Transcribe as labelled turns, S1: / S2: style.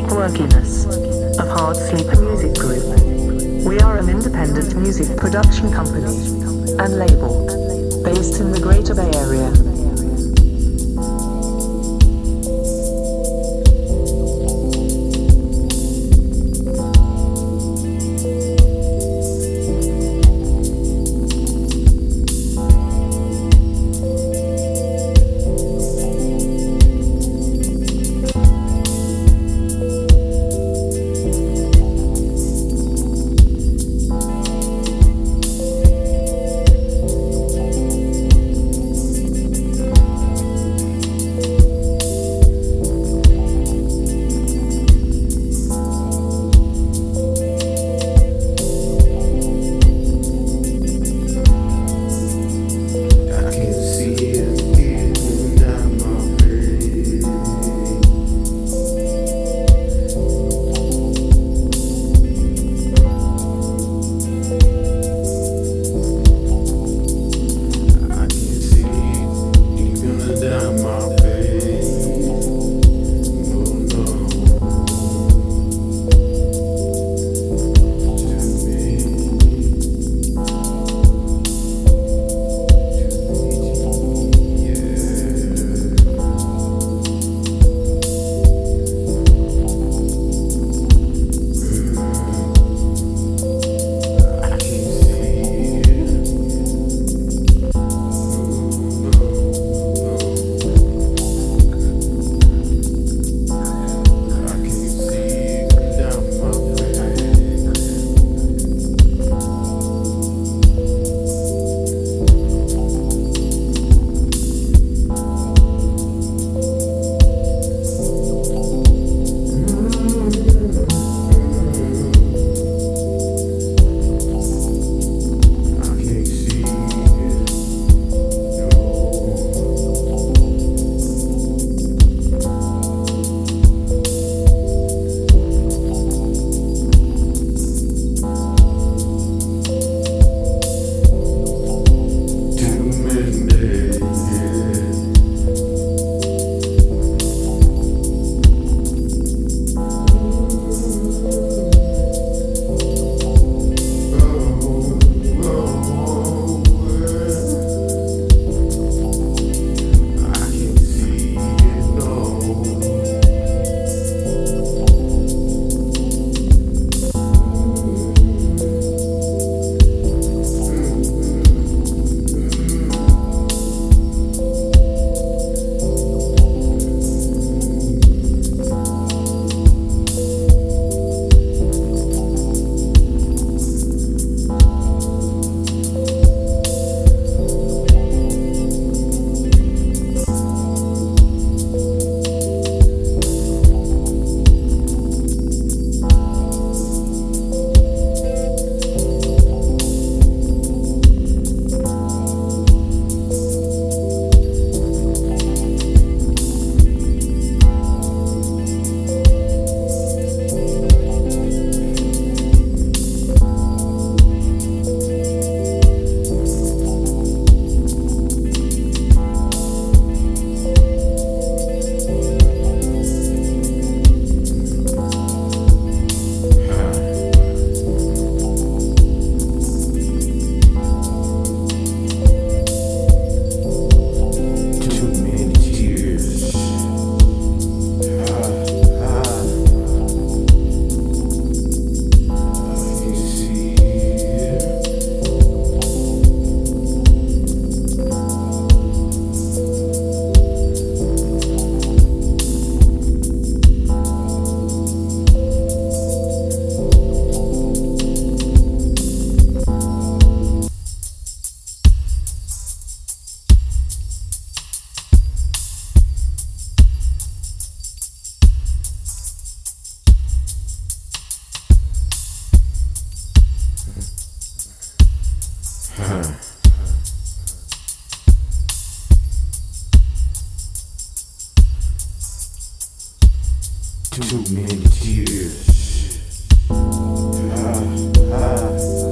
S1: funky quirkiness of Hard Sleeper Music Group. We are an independent music production company and label based in the Greater Bay Area.
S2: Too many tears. Ah, ah.